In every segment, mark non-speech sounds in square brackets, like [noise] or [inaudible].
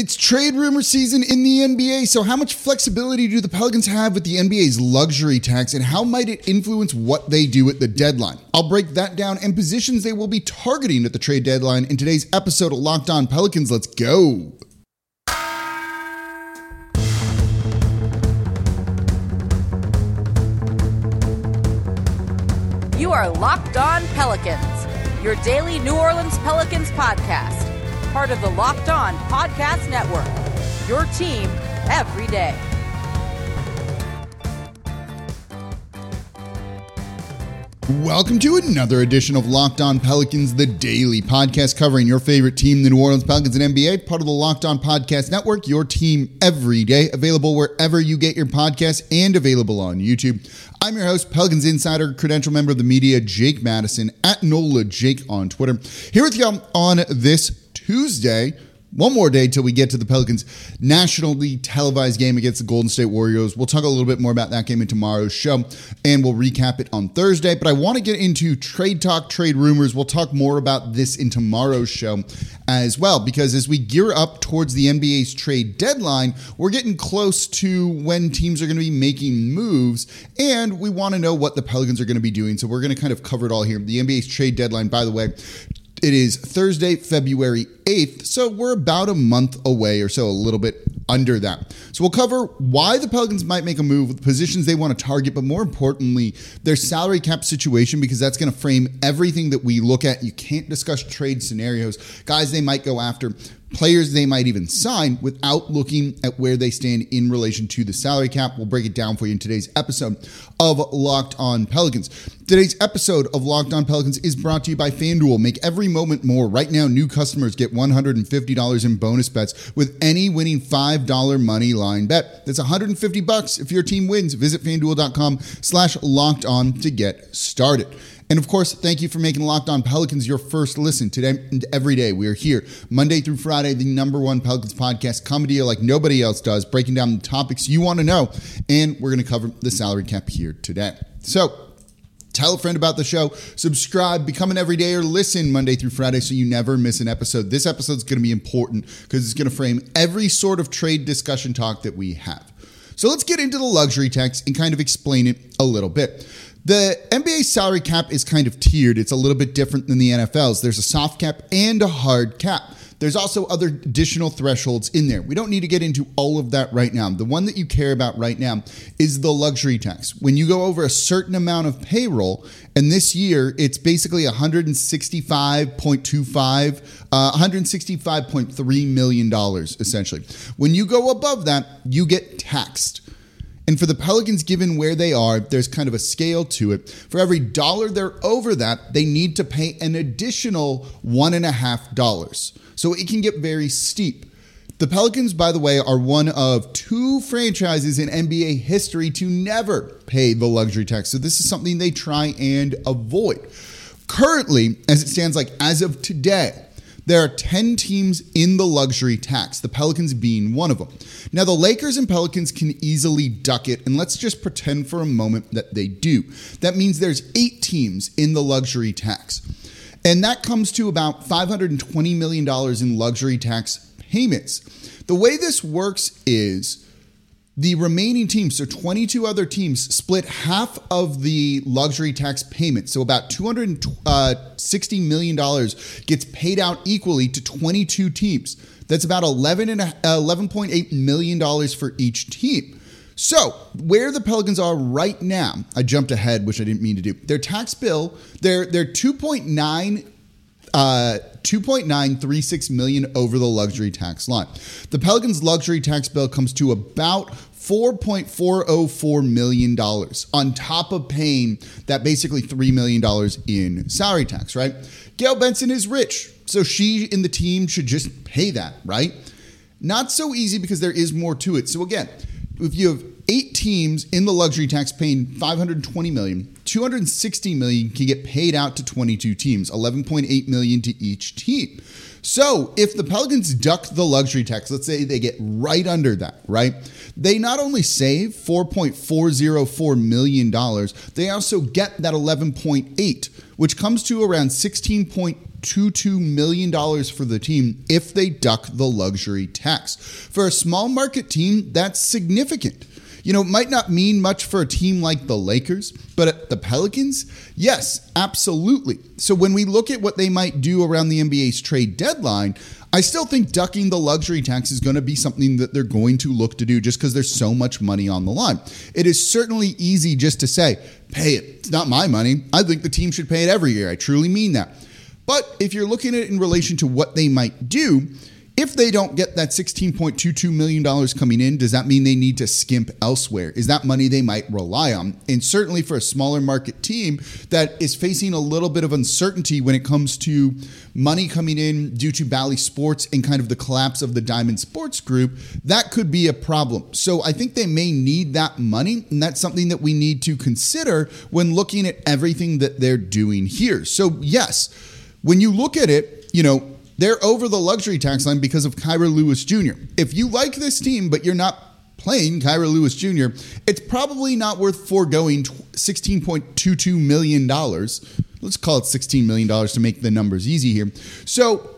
It's trade rumor season in the NBA, so how much flexibility do the Pelicans have with the NBA's luxury tax, and how might it influence what they do at the deadline? I'll break that down and positions they will be targeting at the trade deadline in today's episode of Locked On Pelicans. Let's go. You are Locked On Pelicans, your daily New Orleans Pelicans podcast part of the Locked On Podcast Network. Your team every day. Welcome to another edition of Locked On Pelicans, the daily podcast covering your favorite team, the New Orleans Pelicans and NBA, part of the Locked On Podcast Network, your team every day, available wherever you get your podcasts and available on YouTube. I'm your host, Pelicans Insider, credential member of the media, Jake Madison, at NOLA Jake on Twitter. Here with y'all on this Tuesday. One more day till we get to the Pelicans' nationally televised game against the Golden State Warriors. We'll talk a little bit more about that game in tomorrow's show, and we'll recap it on Thursday. But I want to get into trade talk, trade rumors. We'll talk more about this in tomorrow's show as well, because as we gear up towards the NBA's trade deadline, we're getting close to when teams are going to be making moves, and we want to know what the Pelicans are going to be doing. So we're going to kind of cover it all here. The NBA's trade deadline, by the way, it is Thursday, February 8th, so we're about a month away or so, a little bit under that. So we'll cover why the Pelicans might make a move, the positions they want to target, but more importantly, their salary cap situation, because that's going to frame everything that we look at. You can't discuss trade scenarios, guys they might go after, players they might even sign without looking at where they stand in relation to the salary cap. We'll break it down for you in today's episode of Locked On Pelicans. Today's episode of Locked On Pelicans is brought to you by FanDuel. Make every moment more. Right now, new customers get $150 in bonus bets with any winning $5 money line bet. That's 150 bucks if your team wins. Visit fanduel.com slash locked on to get started. And of course, thank you for making Locked On Pelicans your first listen today and every day. We are here Monday through Friday, the number one Pelicans podcast, comedy like nobody else does, breaking down the topics you want to know. And we're going to cover the salary cap here today. So, tell a friend about the show, subscribe, become an everyday or listen Monday through Friday so you never miss an episode. This episode is going to be important because it's going to frame every sort of trade discussion talk that we have. So let's get into the luxury tax and kind of explain it a little bit. The NBA salary cap is kind of tiered. It's a little bit different than the NFL's. There's a soft cap and a hard cap. There's also other additional thresholds in there. We don't need to get into all of that right now. The one that you care about right now is the luxury tax. When you go over a certain amount of payroll, and this year it's basically 165.25, uh, 165.3 million dollars essentially. When you go above that, you get taxed. And for the Pelicans, given where they are, there's kind of a scale to it. For every dollar they're over that, they need to pay an additional one and a half dollars. So it can get very steep. The Pelicans, by the way, are one of two franchises in NBA history to never pay the luxury tax. So this is something they try and avoid. Currently, as it stands, like as of today, there are 10 teams in the luxury tax, the Pelicans being one of them. Now, the Lakers and Pelicans can easily duck it, and let's just pretend for a moment that they do. That means there's eight teams in the luxury tax. And that comes to about $520 million in luxury tax payments. The way this works is the remaining teams, so 22 other teams, split half of the luxury tax payment. So about $260 uh, gets paid out equally to 22 teams. That's about $11.8 million for each team. So, where the Pelicans are right now, I jumped ahead, which I didn't mean to do. Their tax bill, they're, they're 2.9 uh, 2.936 million over the luxury tax line. The Pelicans luxury tax bill comes to about $4.404 million on top of paying that basically $3 million in salary tax, right? Gayle Benson is rich, so she and the team should just pay that, right? Not so easy because there is more to it. So again, if you have eight teams in the luxury tax paying 520 million 260 million can get paid out to 22 teams 11.8 million to each team. So if the pelicans duck the luxury tax let's say they get right under that right they not only save 4.404 million dollars they also get that 11.8 which comes to around 16.8 $22 million for the team if they duck the luxury tax. For a small market team, that's significant. You know, it might not mean much for a team like the Lakers, but at the Pelicans, yes, absolutely. So when we look at what they might do around the NBA's trade deadline, I still think ducking the luxury tax is going to be something that they're going to look to do just because there's so much money on the line. It is certainly easy just to say, pay it. It's not my money. I think the team should pay it every year. I truly mean that. But if you're looking at it in relation to what they might do, if they don't get that $16.22 million coming in, does that mean they need to skimp elsewhere? Is that money they might rely on? And certainly for a smaller market team that is facing a little bit of uncertainty when it comes to money coming in due to Bally Sports and kind of the collapse of the Diamond Sports Group, that could be a problem. So I think they may need that money, and that's something that we need to consider when looking at everything that they're doing here. So, yes, when you look at it, you know, they're over the luxury tax line because of Kira Lewis Jr. If you like this team, but you're not playing Kira Lewis Jr., it's probably not worth foregoing $16.22 million. Let's call it $16 million to make the numbers easy here. So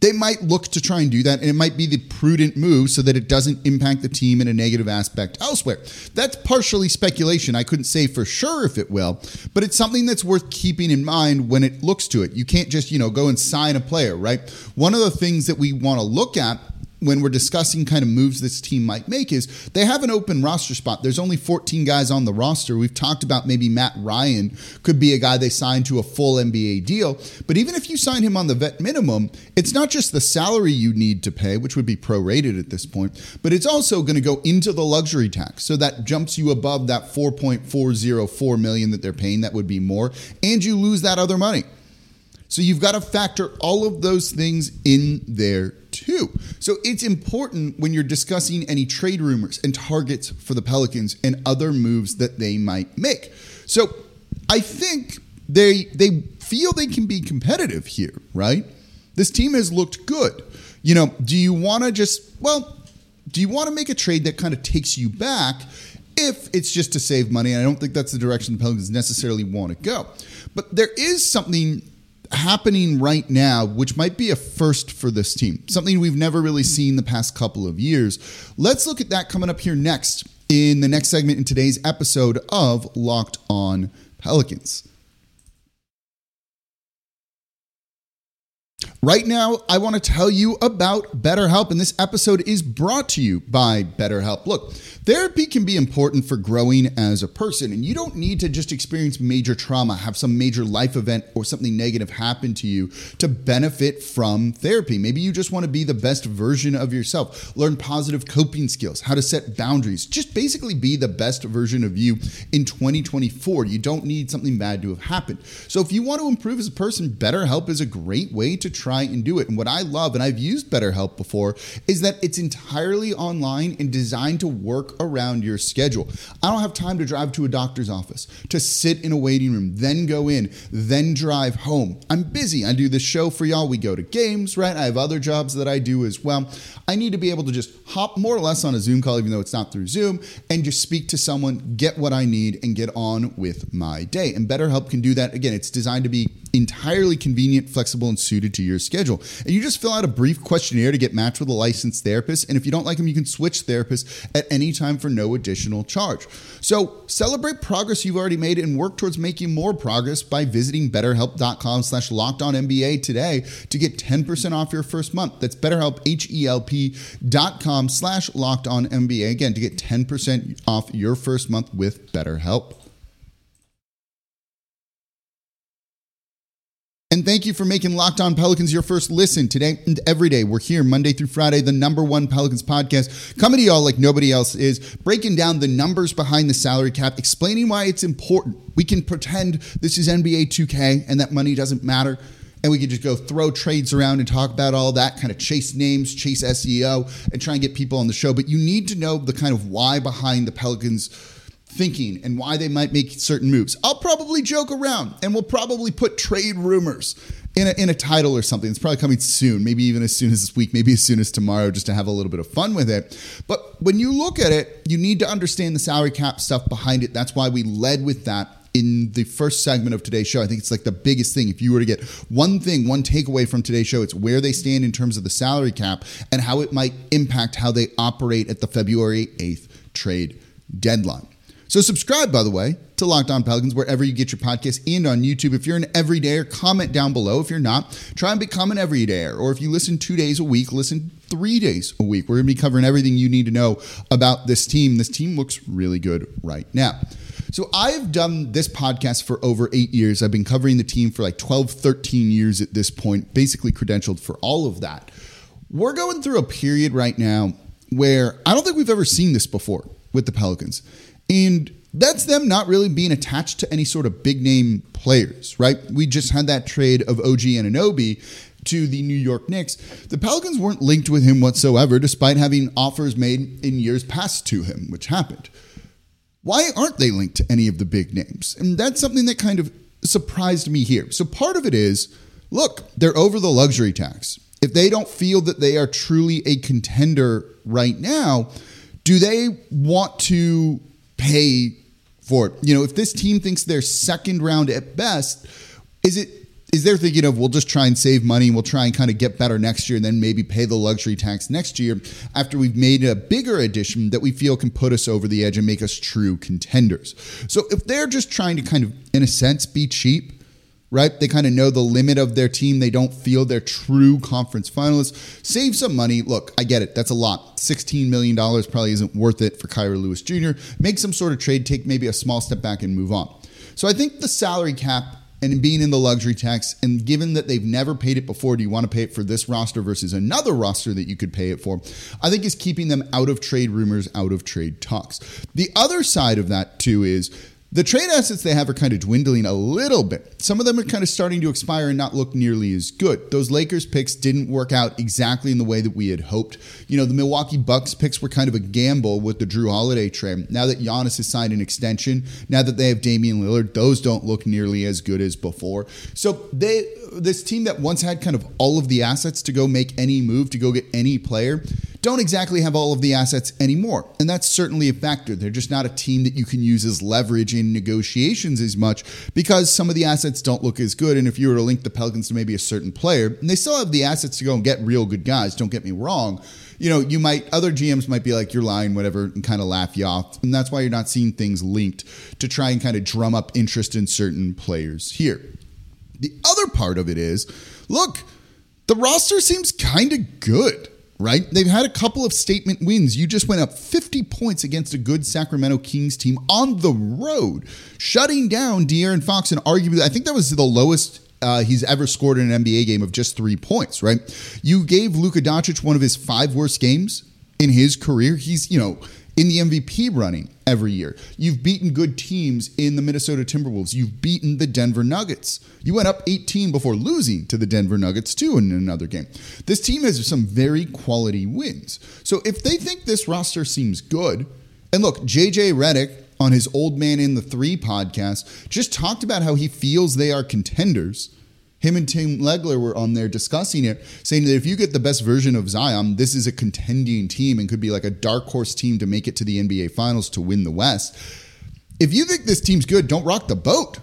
they might look to try and do that, and it might be the prudent move so that it doesn't impact the team in a negative aspect elsewhere. That's partially speculation. I couldn't say for sure if it will, but it's something that's worth keeping in mind when it looks to it. You can't just, you know, go and sign a player, right? One of the things that we want to look at when we're discussing kind of moves this team might make is they have an open roster spot. There's only 14 guys on the roster. We've talked about maybe Matt Ryan could be a guy they sign to a full NBA deal. But even if you sign him on the vet minimum, it's not just the salary you need to pay, which would be prorated at this point, but it's also going to go into the luxury tax. So that jumps you above that 4.404 million that they're paying. That would be more. And you lose that other money. So you've got to factor all of those things in there too. So it's important when you're discussing any trade rumors and targets for the Pelicans and other moves that they might make. So I think they they feel they can be competitive here, right? This team has looked good. You know, do you want to just well, do you want to make a trade that kind of takes you back if it's just to save money? I don't think that's the direction the Pelicans necessarily want to go. But there is something happening right now, which might be a first for this team, something we've never really seen the past couple of years. Let's look at that coming up here next in the next segment in today's episode of Locked On Pelicans. Right now, I want to tell you about BetterHelp, and this episode is brought to you by BetterHelp. Look, therapy can be important for growing as a person, and you don't need to just experience major trauma, have some major life event or something negative happen to you to benefit from therapy. Maybe you just want to be the best version of yourself, learn positive coping skills, how to set boundaries, just basically be the best version of you in 2024. You don't need something bad to have happened. So, if you want to improve as a person, BetterHelp is a great way to try try and do it. And what I love, and I've used BetterHelp before, is that it's entirely online and designed to work around your schedule. I don't have time to drive to a doctor's office, to sit in a waiting room, then go in, then drive home. I'm busy. I do this show for y'all. We go to games, right? I have other jobs that I do as well. I need to be able to just hop more or less on a Zoom call, even though it's not through Zoom, and just speak to someone, get what I need, and get on with my day. And BetterHelp can do that. Again, it's designed to be entirely convenient, flexible, and suited to your schedule. And you just fill out a brief questionnaire to get matched with a licensed therapist. And if you don't like them, you can switch therapists at any time for no additional charge. So celebrate progress you've already made and work towards making more progress by visiting betterhelp.com slash NBA today to get 10% off your first month. That's betterhelp, H-E-L-P dot com slash NBA. Again, to get 10% off your first month with BetterHelp. And thank you for making Locked On Pelicans your first listen today and every day. We're here Monday through Friday, the number one Pelicans podcast, coming to y'all like nobody else is, breaking down the numbers behind the salary cap, explaining why it's important. We can pretend this is NBA 2K and that money doesn't matter. And we can just go throw trades around and talk about all that, kind of chase names, chase SEO, and try and get people on the show. But you need to know the kind of why behind the Pelicans thinking and why they might make certain moves. I'll probably joke around and we'll probably put trade rumors in a, in a title or something. It's probably coming soon, maybe even as soon as this week, maybe as soon as tomorrow, just to have a little bit of fun with it. But when you look at it, you need to understand the salary cap stuff behind it. That's why we led with that in the first segment of today's show. I think it's like the biggest thing. If you were to get one thing, one takeaway from today's show, it's where they stand in terms of the salary cap and how it might impact how they operate at the February 8th trade deadline. So subscribe, by the way, to Locked On Pelicans wherever you get your podcast and on YouTube. If you're an everydayer, comment down below. If you're not, try and become an everydayer. Or if you listen two days a week, listen three days a week. We're going to be covering everything you need to know about this team. This team looks really good right now. So I've done this podcast for over eight years. I've been covering the team for like 12, 13 years at this point, basically credentialed for all of that. We're going through a period right now where I don't think we've ever seen this before with the Pelicans. And that's them not really being attached to any sort of big name players, right? We just had that trade of OG Anunoby to the New York Knicks. The Pelicans weren't linked with him whatsoever, despite having offers made in years past to him, which happened. Why aren't they linked to any of the big names? And that's something that kind of surprised me here. So part of it is look, they're over the luxury tax. If they don't feel that they are truly a contender right now, do they want to pay for it. You know, if this team thinks they're second round at best, is it is they're thinking of we'll just try and save money and we'll try and kind of get better next year and then maybe pay the luxury tax next year after we've made a bigger addition that we feel can put us over the edge and make us true contenders. So if they're just trying to kind of in a sense be cheap, right? They kind of know the limit of their team. They don't feel they're true conference finalists. Save some money. Look, I get it. That's a lot. $16 million probably isn't worth it for Kira Lewis Jr. Make some sort of trade, take maybe a small step back and move on. So I think the salary cap and being in the luxury tax, and given that they've never paid it before, do you want to pay it for this roster versus another roster that you could pay it for? I think is keeping them out of trade rumors, out of trade talks. The other side of that, too, is the trade assets they have are kind of dwindling a little bit. Some of them are kind of starting to expire and not look nearly as good. Those Lakers picks didn't work out exactly in the way that we had hoped. You know, the Milwaukee Bucks picks were kind of a gamble with the Jrue Holiday trade. Now that Giannis has signed an extension, now that they have Damian Lillard, those don't look nearly as good as before. So they this team that once had kind of all of the assets to go make any move, to go get any player, don't exactly have all of the assets anymore. And that's certainly a factor. They're just not a team that you can use as leverage in negotiations as much because some of the assets don't look as good. And if you were to link the Pelicans to maybe a certain player, and they still have the assets to go and get real good guys, don't get me wrong. You know, you might, other GMs might be like, you're lying, whatever, and kind of laugh you off. And that's why you're not seeing things linked to try and kind of drum up interest in certain players here. The other part of it is look, the roster seems kind of good right? They've had a couple of statement wins. You just went up 50 points against a good Sacramento Kings team on the road, shutting down De'Aaron Fox and arguably, I think that was the lowest uh, he's ever scored in an NBA game of just three points, right? You gave Luka Doncic one of his five worst games in his career. He's, you know, in the MVP running every year. You've beaten good teams in the Minnesota Timberwolves. You've beaten the Denver Nuggets. You went up 18 before losing to the Denver Nuggets, too, in another game. This team has some very quality wins. So if they think this roster seems good, and look, JJ Redick on his Old Man and the Three podcast just talked about how he feels they are contenders him and Tim Legler were on there discussing it, saying that if you get the best version of Zion, this is a contending team and could be like a dark horse team to make it to the NBA Finals to win the West. If you think this team's good, don't rock the boat,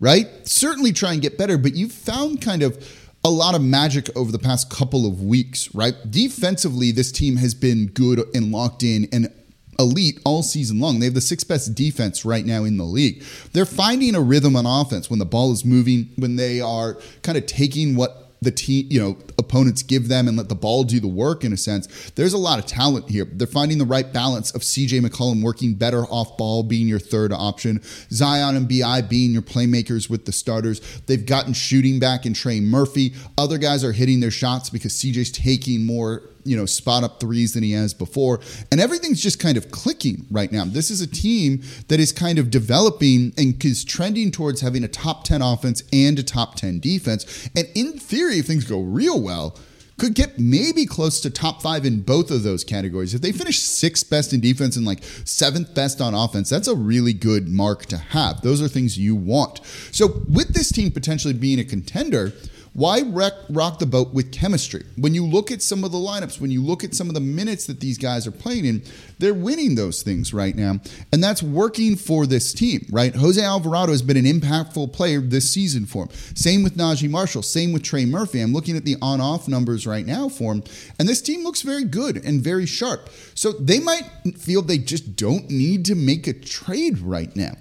right? Certainly try and get better, but you've found kind of a lot of magic over the past couple of weeks, right? Defensively, this team has been good and locked in and elite all season long. They have the sixth best defense right now in the league. They're finding a rhythm on offense when the ball is moving, when they are kind of taking what the team, you know, opponents give them and let the ball do the work in a sense. There's a lot of talent here. They're finding the right balance of CJ McCollum working better off ball, being your third option, Zion and BI being your playmakers with the starters. They've gotten shooting back in Trey Murphy. Other guys are hitting their shots because CJ's taking more you know, spot up threes than he has before. And everything's just kind of clicking right now. This is a team that is kind of developing and is trending towards having a top 10 offense and a top 10 defense. And in theory, if things go real well, could get maybe close to top five in both of those categories. If they finish sixth best in defense and like seventh best on offense, that's a really good mark to have. Those are things you want. So, with this team potentially being a contender, why wreck, rock the boat with chemistry? When you look at some of the lineups, when you look at some of the minutes that these guys are playing in, they're winning those things right now. And that's working for this team, right? Jose Alvarado has been an impactful player this season for him. Same with Naji Marshall, same with Trey Murphy. I'm looking at the on off numbers right now for him, and this team looks very good and very sharp. So they might feel they just don't need to make a trade right now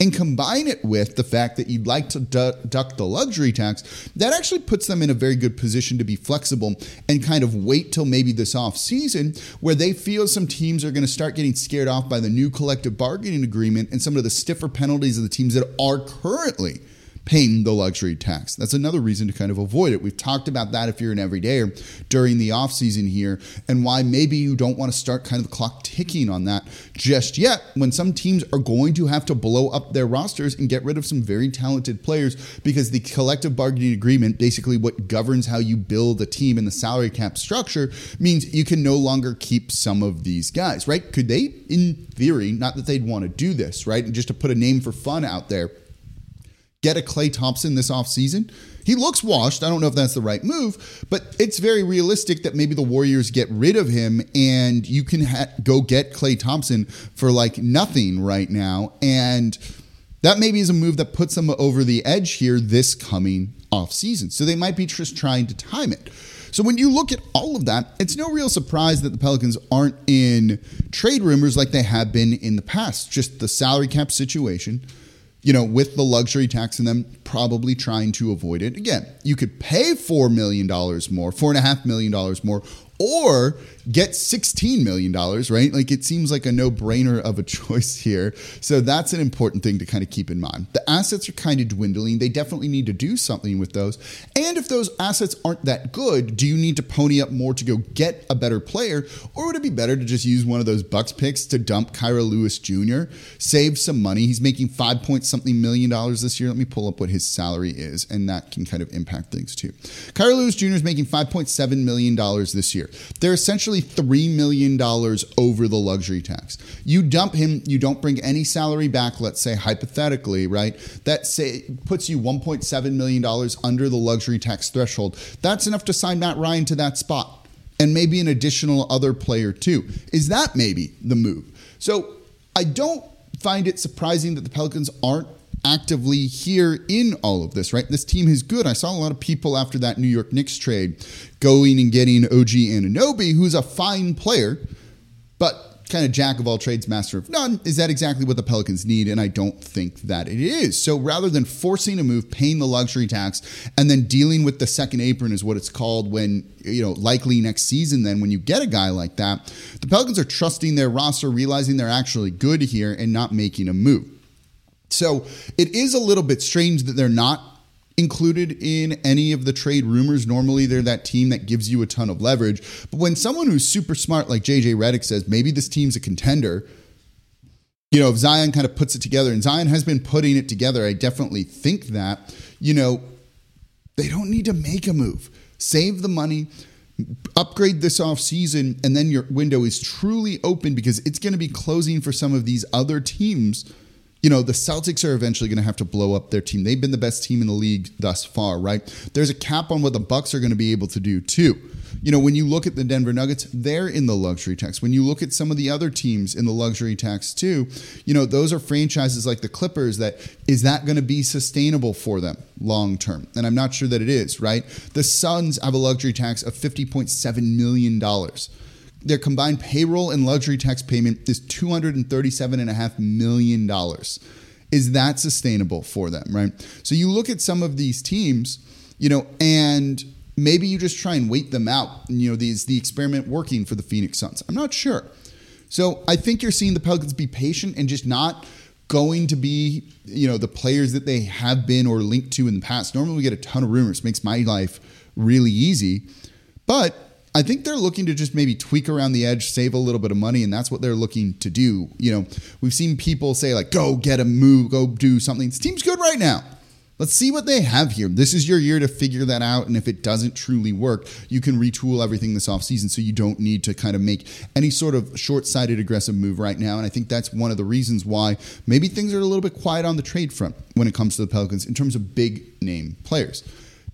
and combine it with the fact that you'd like to du- duck the luxury tax, that actually puts them in a very good position to be flexible and kind of wait till maybe this off season where they feel some teams are going to start getting scared off by the new collective bargaining agreement and some of the stiffer penalties of the teams that are currently paying the luxury tax. That's another reason to kind of avoid it. We've talked about that if you're an everydayer during the off season here and why maybe you don't want to start kind of the clock ticking on that just yet when some teams are going to have to blow up their rosters and get rid of some very talented players because the collective bargaining agreement, basically what governs how you build a team in the salary cap structure, means you can no longer keep some of these guys, right? Could they, in theory, not that they'd want to do this, right? And just to put a name for fun out there, get a Klay Thompson this offseason. He looks washed. I don't know if that's the right move, but it's very realistic that maybe the Warriors get rid of him and you can ha- go get Klay Thompson for like nothing right now. And that maybe is a move that puts them over the edge here this coming offseason. So they might be just trying to time it. So when you look at all of that, it's no real surprise that the Pelicans aren't in trade rumors like they have been in the past. Just the salary cap situation you know, with the luxury tax and them probably trying to avoid it. Again, you could pay $4 million more, $4.5 million more, or get $16 million, right? Like it seems like a no brainer of a [laughs] choice here. So that's an important thing to kind of keep in mind. The assets are kind of dwindling. They definitely need to do something with those. And if those assets aren't that good, do you need to pony up more to go get a better player? Or would it be better to just use one of those Bucks picks to dump Kira Lewis Jr., save some money? He's making five point something million dollars this year. Let me pull up what his salary is, and that can kind of impact things too. Kira Lewis Jr. is making $5.7 million this year. They're essentially $3 million over the luxury tax. You dump him, you don't bring any salary back, let's say hypothetically, right? That say puts you $1.7 million under the luxury tax threshold. That's enough to sign Matt Ryan to that spot. And maybe an additional other player too. Is that maybe the move? So I don't find it surprising that the Pelicans aren't actively here in all of this, right? This team is good. I saw a lot of people after that New York Knicks trade going and getting OG Anunoby, who's a fine player, but kind of jack of all trades, master of none. Is that exactly what the Pelicans need? And I don't think that it is. So rather than forcing a move, paying the luxury tax, and then dealing with the second apron is what it's called when, you know, likely next season, then when you get a guy like that, the Pelicans are trusting their roster, realizing they're actually good here and not making a move. So it is a little bit strange that they're not included in any of the trade rumors. Normally, they're that team that gives you a ton of leverage. But when someone who's super smart, like JJ Redick, says maybe this team's a contender, you know, if Zion kind of puts it together, and Zion has been putting it together, I definitely think that, you know, they don't need to make a move. Save the money, upgrade this off season, and then your window is truly open because it's going to be closing for some of these other teams you know, the Celtics are eventually going to have to blow up their team. They've been the best team in the league thus far, right? There's a cap on what the Bucks are going to be able to do too. You know, when you look at the Denver Nuggets, they're in the luxury tax. When you look at some of the other teams in the luxury tax too, you know, those are franchises like the Clippers that is that going to be sustainable for them long term? And I'm not sure that it is, right? The Suns have a luxury tax of $50.7 million their combined payroll and luxury tax payment is $237.5 million. Is that sustainable for them, right? So you look at some of these teams, you know, and maybe you just try and wait them out. You know, these the experiment working for the Phoenix Suns. I'm not sure. So I think you're seeing the Pelicans be patient and just not going to be, you know, the players that they have been or linked to in the past. Normally we get a ton of rumors, makes my life really easy. But I think they're looking to just maybe tweak around the edge, save a little bit of money, and that's what they're looking to do. You know, we've seen people say like, "Go get a move, go do something." This team's good right now. Let's see what they have here. This is your year to figure that out. And if it doesn't truly work, you can retool everything this offseason so you don't need to kind of make any sort of short sighted aggressive move right now. And I think that's one of the reasons why maybe things are a little bit quiet on the trade front when it comes to the Pelicans in terms of big name players.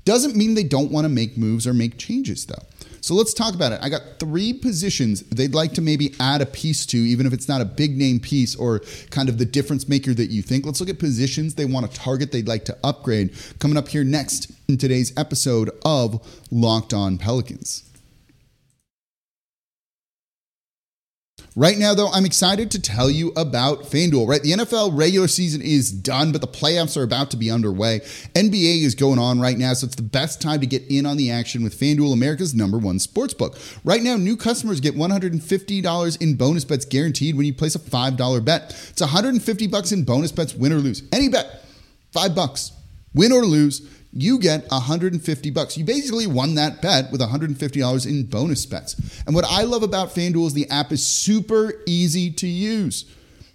Doesn't mean they don't want to make moves or make changes, though. So let's talk about it. I got three positions they'd like to maybe add a piece to, even if it's not a big name piece or kind of the difference maker that you think. Let's look at positions they want to target, they'd like to upgrade. Coming up here next in today's episode of Locked On Pelicans. Right now, though, I'm excited to tell you about FanDuel, right? The NFL regular season is done, but the playoffs are about to be underway. NBA is going on right now, so it's the best time to get in on the action with FanDuel, America's number one sports book. Right now, new customers get $150 in bonus bets guaranteed when you place a $5 bet. It's 150 bucks in bonus bets, win or lose. Any bet, five bucks, win or lose you get 150 bucks. You basically won that bet with $150 in bonus bets. And what I love about FanDuel is the app is super easy to use.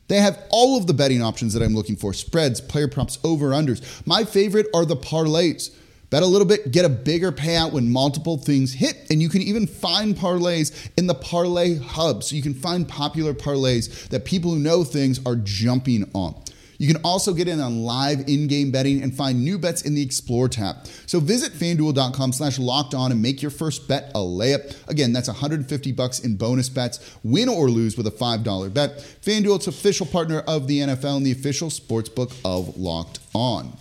They have all of the betting options that I'm looking for spreads, player props, over unders. My favorite are the parlays. Bet a little bit, get a bigger payout when multiple things hit. And you can even find parlays in the parlay hub. So you can find popular parlays that people who know things are jumping on. You can also get in on live in-game betting and find new bets in the Explore tab. So visit fanduel.com slash locked on and make your first bet a layup. Again, that's 150 bucks in bonus bets, win or lose with a $5 bet. FanDuel, it's official partner of the NFL and the official sports book of Locked On.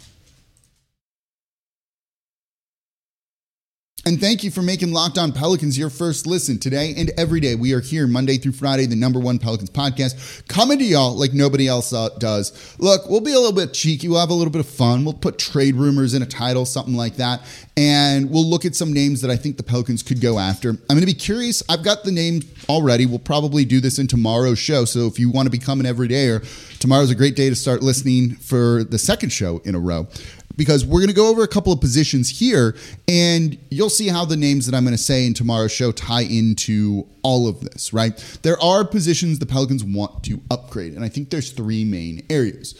And thank you for making Locked On Pelicans your first listen today and every day. We are here Monday through Friday, the number one Pelicans podcast, coming to y'all like nobody else uh, does. Look, we'll be a little bit cheeky. We'll have a little bit of fun. We'll put trade rumors in a title, something like that. And we'll look at some names that I think the Pelicans could go after. I'm going to be curious. I've got the name already. We'll probably do this in tomorrow's show. So if you want to be become an everydayer, tomorrow's a great day to start listening for the second show in a row because we're going to go over a couple of positions here and you'll see how the names that I'm going to say in tomorrow's show tie into all of this, right? There are positions the Pelicans want to upgrade, and I think there's three main areas.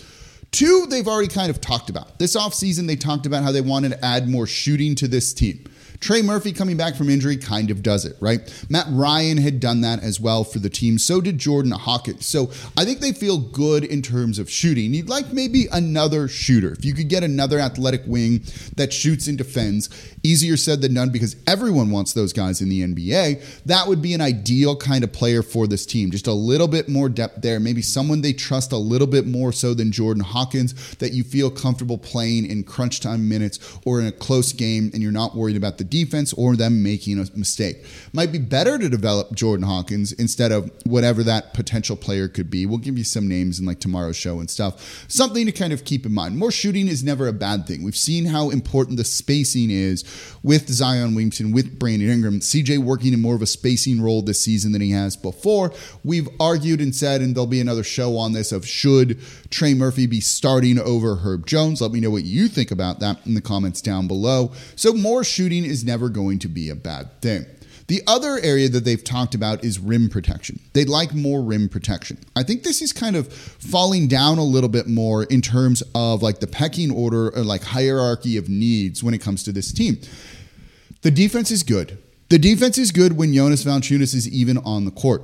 Two, they've already kind of talked about. This offseason, they talked about how they wanted to add more shooting to this team. Trey Murphy coming back from injury kind of does it, right? Matt Ryan had done that as well for the team. So did Jordan Hawkins. So I think they feel good in terms of shooting. You'd like maybe another shooter. If you could get another athletic wing that shoots and defends, easier said than done because everyone wants those guys in the NBA. That would be an ideal kind of player for this team. Just a little bit more depth there. Maybe someone they trust a little bit more so than Jordan Hawkins that you feel comfortable playing in crunch time minutes or in a close game and you're not worried about the defense or them making a mistake. Might be better to develop Jordan Hawkins instead of whatever that potential player could be. We'll give you some names in like tomorrow's show and stuff. Something to kind of keep in mind. More shooting is never a bad thing. We've seen how important the spacing is with Zion Williamson, with Brandon Ingram. CJ working in more of a spacing role this season than he has before. We've argued and said, and there'll be another show on this of should Trey Murphy be starting over Herb Jones? Let me know what you think about that in the comments down below. So more shooting is never going to be a bad thing. The other area that they've talked about is rim protection. They'd like more rim protection. I think this is kind of falling down a little bit more in terms of like the pecking order or like hierarchy of needs when it comes to this team. The defense is good. The defense is good when Jonas Valanciunas is even on the court.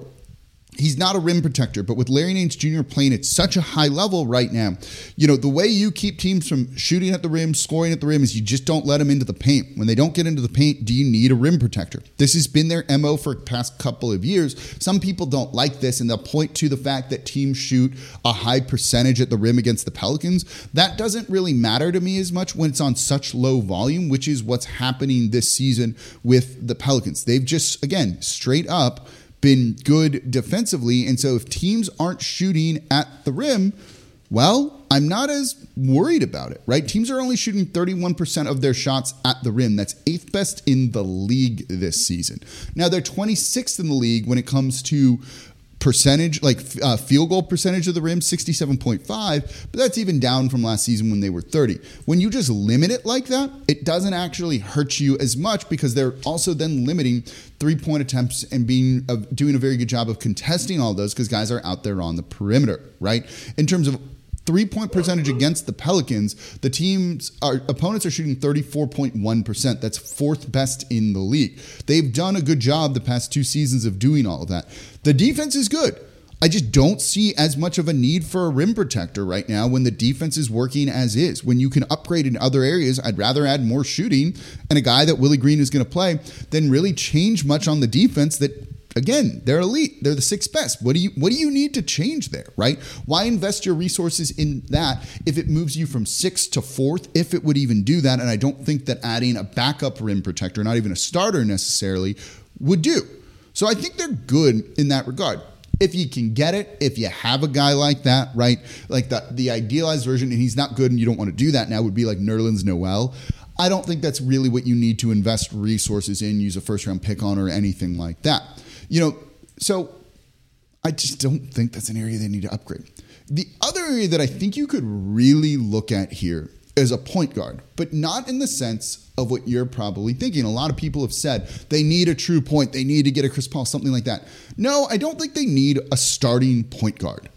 He's not a rim protector, but with Larry Nance Jr. playing at such a high level right now, you know, the way you keep teams from shooting at the rim, scoring at the rim is you just don't let them into the paint. When they don't get into the paint, do you need a rim protector? This has been their MO for the past couple of years. Some people don't like this and they'll point to the fact that teams shoot a high percentage at the rim against the Pelicans. That doesn't really matter to me as much when it's on such low volume, which is what's happening this season with the Pelicans. They've just, again, straight up, been good defensively. And so if teams aren't shooting at the rim, well, I'm not as worried about it, right? Teams are only shooting 31% of their shots at the rim. That's eighth best in the league this season. Now, they're 26th in the league when it comes to percentage, like uh, field goal percentage of the rim, 67.5, but that's even down from last season when they were 30. When you just limit it like that, it doesn't actually hurt you as much because they're also then limiting three point attempts and being uh, doing a very good job of contesting all those because guys are out there on the perimeter, right? In terms of three point percentage against the Pelicans, the team's opponents are shooting 34.1%. That's fourth best in the league. They've done a good job the past two seasons of doing all of that. The defense is good. I just don't see as much of a need for a rim protector right now when the defense is working as is. When you can upgrade in other areas, I'd rather add more shooting and a guy that Willie Green is going to play than really change much on the defense that again, they're elite. They're the sixth best. What do you what do you need to change there, right? Why invest your resources in that if it moves you from sixth to fourth, if it would even do that? And I don't think that adding a backup rim protector, not even a starter necessarily, would do. So I think they're good in that regard. If you can get it, if you have a guy like that, right? Like the the idealized version, and he's not good and you don't want to do that now, would be like Nerlens Noel. I don't think that's really what you need to invest resources in, use a first round pick on, or anything like that. You know, so I just don't think that's an area they need to upgrade. The other area that I think you could really look at here is a point guard, but not in the sense of what you're probably thinking. A lot of people have said they need a true point, they need to get a Chris Paul, something like that. No, I don't think they need a starting point guard.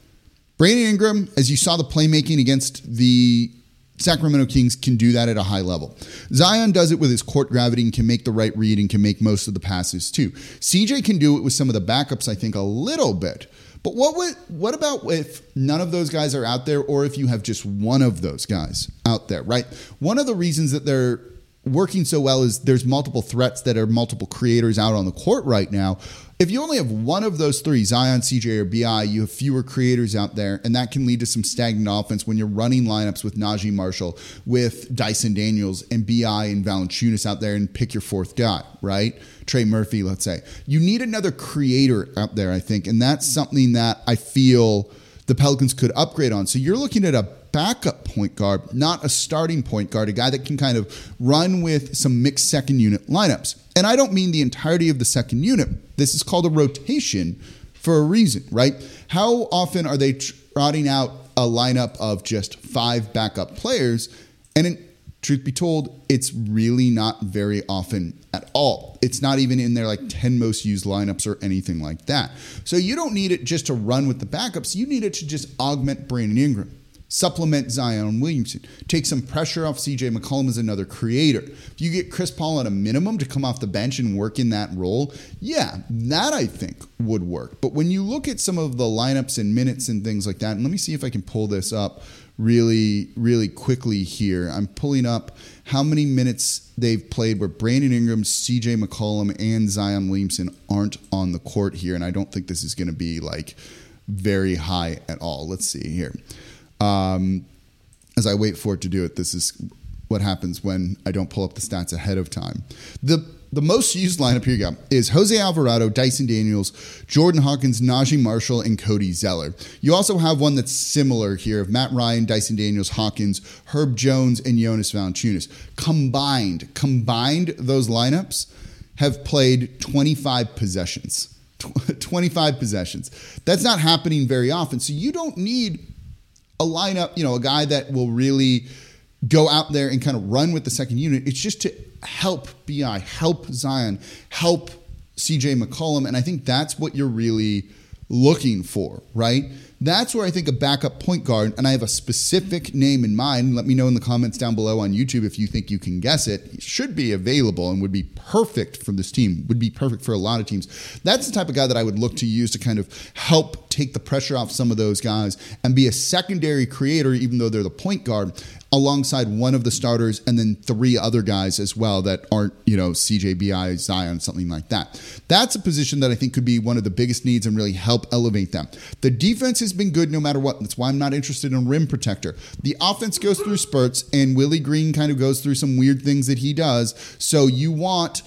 Brandon Ingram, as you saw the playmaking against the Sacramento Kings can do that at a high level. Zion does it with his court gravity and can make the right read and can make most of the passes too. CJ can do it with some of the backups, I think, a little bit. But what would, what about if none of those guys are out there, or if you have just one of those guys out there, right? One of the reasons that they're working so well is there's multiple threats that are multiple creators out on the court right now. If you only have one of those three, Zion, CJ, or BI, you have fewer creators out there, and that can lead to some stagnant offense when you're running lineups with Naji Marshall, with Dyson Daniels, and BI and Valanciunas out there, and pick your fourth guy, right? Trey Murphy, let's say. You need another creator out there, I think, and that's something that I feel the Pelicans could upgrade on. So you're looking at a backup point guard, not a starting point guard, a guy that can kind of run with some mixed second unit lineups. And I don't mean the entirety of the second unit. This is called a rotation for a reason, right? How often are they trotting out a lineup of just five backup players? And in, truth be told, it's really not very often at all. It's not even in their like 10 most used lineups or anything like that. So you don't need it just to run with the backups. You need it to just augment Brandon Ingram supplement Zion Williamson. Take some pressure off CJ McCollum as another creator. If you get Chris Paul at a minimum to come off the bench and work in that role, yeah, that I think would work. But when you look at some of the lineups and minutes and things like that, and let me see if I can pull this up really, really quickly here. I'm pulling up how many minutes they've played where Brandon Ingram, CJ McCollum, and Zion Williamson aren't on the court here. And I don't think this is going to be like very high at all. Let's see here. Um, as I wait for it to do it, this is what happens when I don't pull up the stats ahead of time. The the most used lineup here you go is Jose Alvarado, Dyson Daniels, Jordan Hawkins, Naji Marshall, and Cody Zeller. You also have one that's similar here of Matt Ryan, Dyson Daniels, Hawkins, Herb Jones, and Jonas Valanciunas. Combined, combined those lineups have played 25 possessions. [laughs] 25 possessions. That's not happening very often. So you don't need a lineup, you know, a guy that will really go out there and kind of run with the second unit. It's just to help BI, help Zion, help CJ McCollum. And I think that's what you're really looking for, right? That's where I think a backup point guard, and I have a specific name in mind. Let me know in the comments down below on YouTube if you think you can guess it. should be available and would be perfect for this team, would be perfect for a lot of teams. That's the type of guy that I would look to use to kind of help take the pressure off some of those guys and be a secondary creator, even though they're the point guard, alongside one of the starters and then three other guys as well that aren't, you know, CJBI, Zion, something like that. That's a position that I think could be one of the biggest needs and really help elevate them. The defense has been good no matter what. That's why I'm not interested in rim protector. The offense goes through spurts and Willie Green kind of goes through some weird things that he does. So you want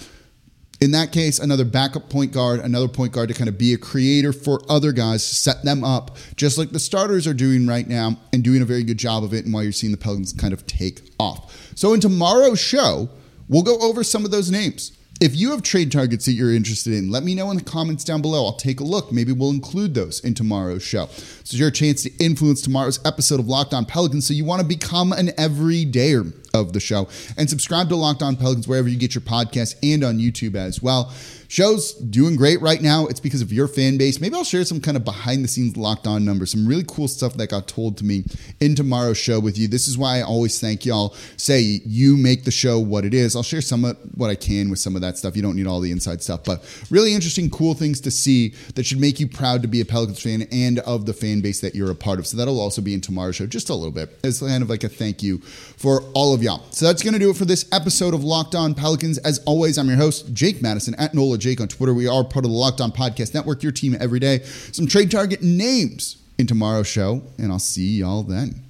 in that case, another backup point guard, another point guard to kind of be a creator for other guys, set them up, just like the starters are doing right now, and doing a very good job of it. And while you're seeing the Pelicans kind of take off. So, in tomorrow's show, we'll go over some of those names. If you have trade targets that you're interested in, let me know in the comments down below. I'll take a look. Maybe we'll include those in tomorrow's show. So, your chance to influence tomorrow's episode of Locked On Pelicans. So, you want to become an everydayer of the show. And subscribe to Locked On Pelicans wherever you get your podcasts and on YouTube as well. Show's doing great right now. It's because of your fan base. Maybe I'll share some kind of behind the scenes locked on numbers, some really cool stuff that got told to me in tomorrow's show with you. This is why I always thank y'all. Say you make the show what it is. I'll share some of what I can with some of that stuff. You don't need all the inside stuff, but really interesting, cool things to see that should make you proud to be a Pelicans fan and of the fan base that you're a part of. So that'll also be in tomorrow's show just a little bit. It's kind of like a thank you for all of y'all. So that's going to do it for this episode of Locked On Pelicans. As always, I'm your host, Jake Madison at NOLA Jake on Twitter. We are part of the Locked On Podcast Network, your team every day. Some trade target names in tomorrow's show, and I'll see y'all then.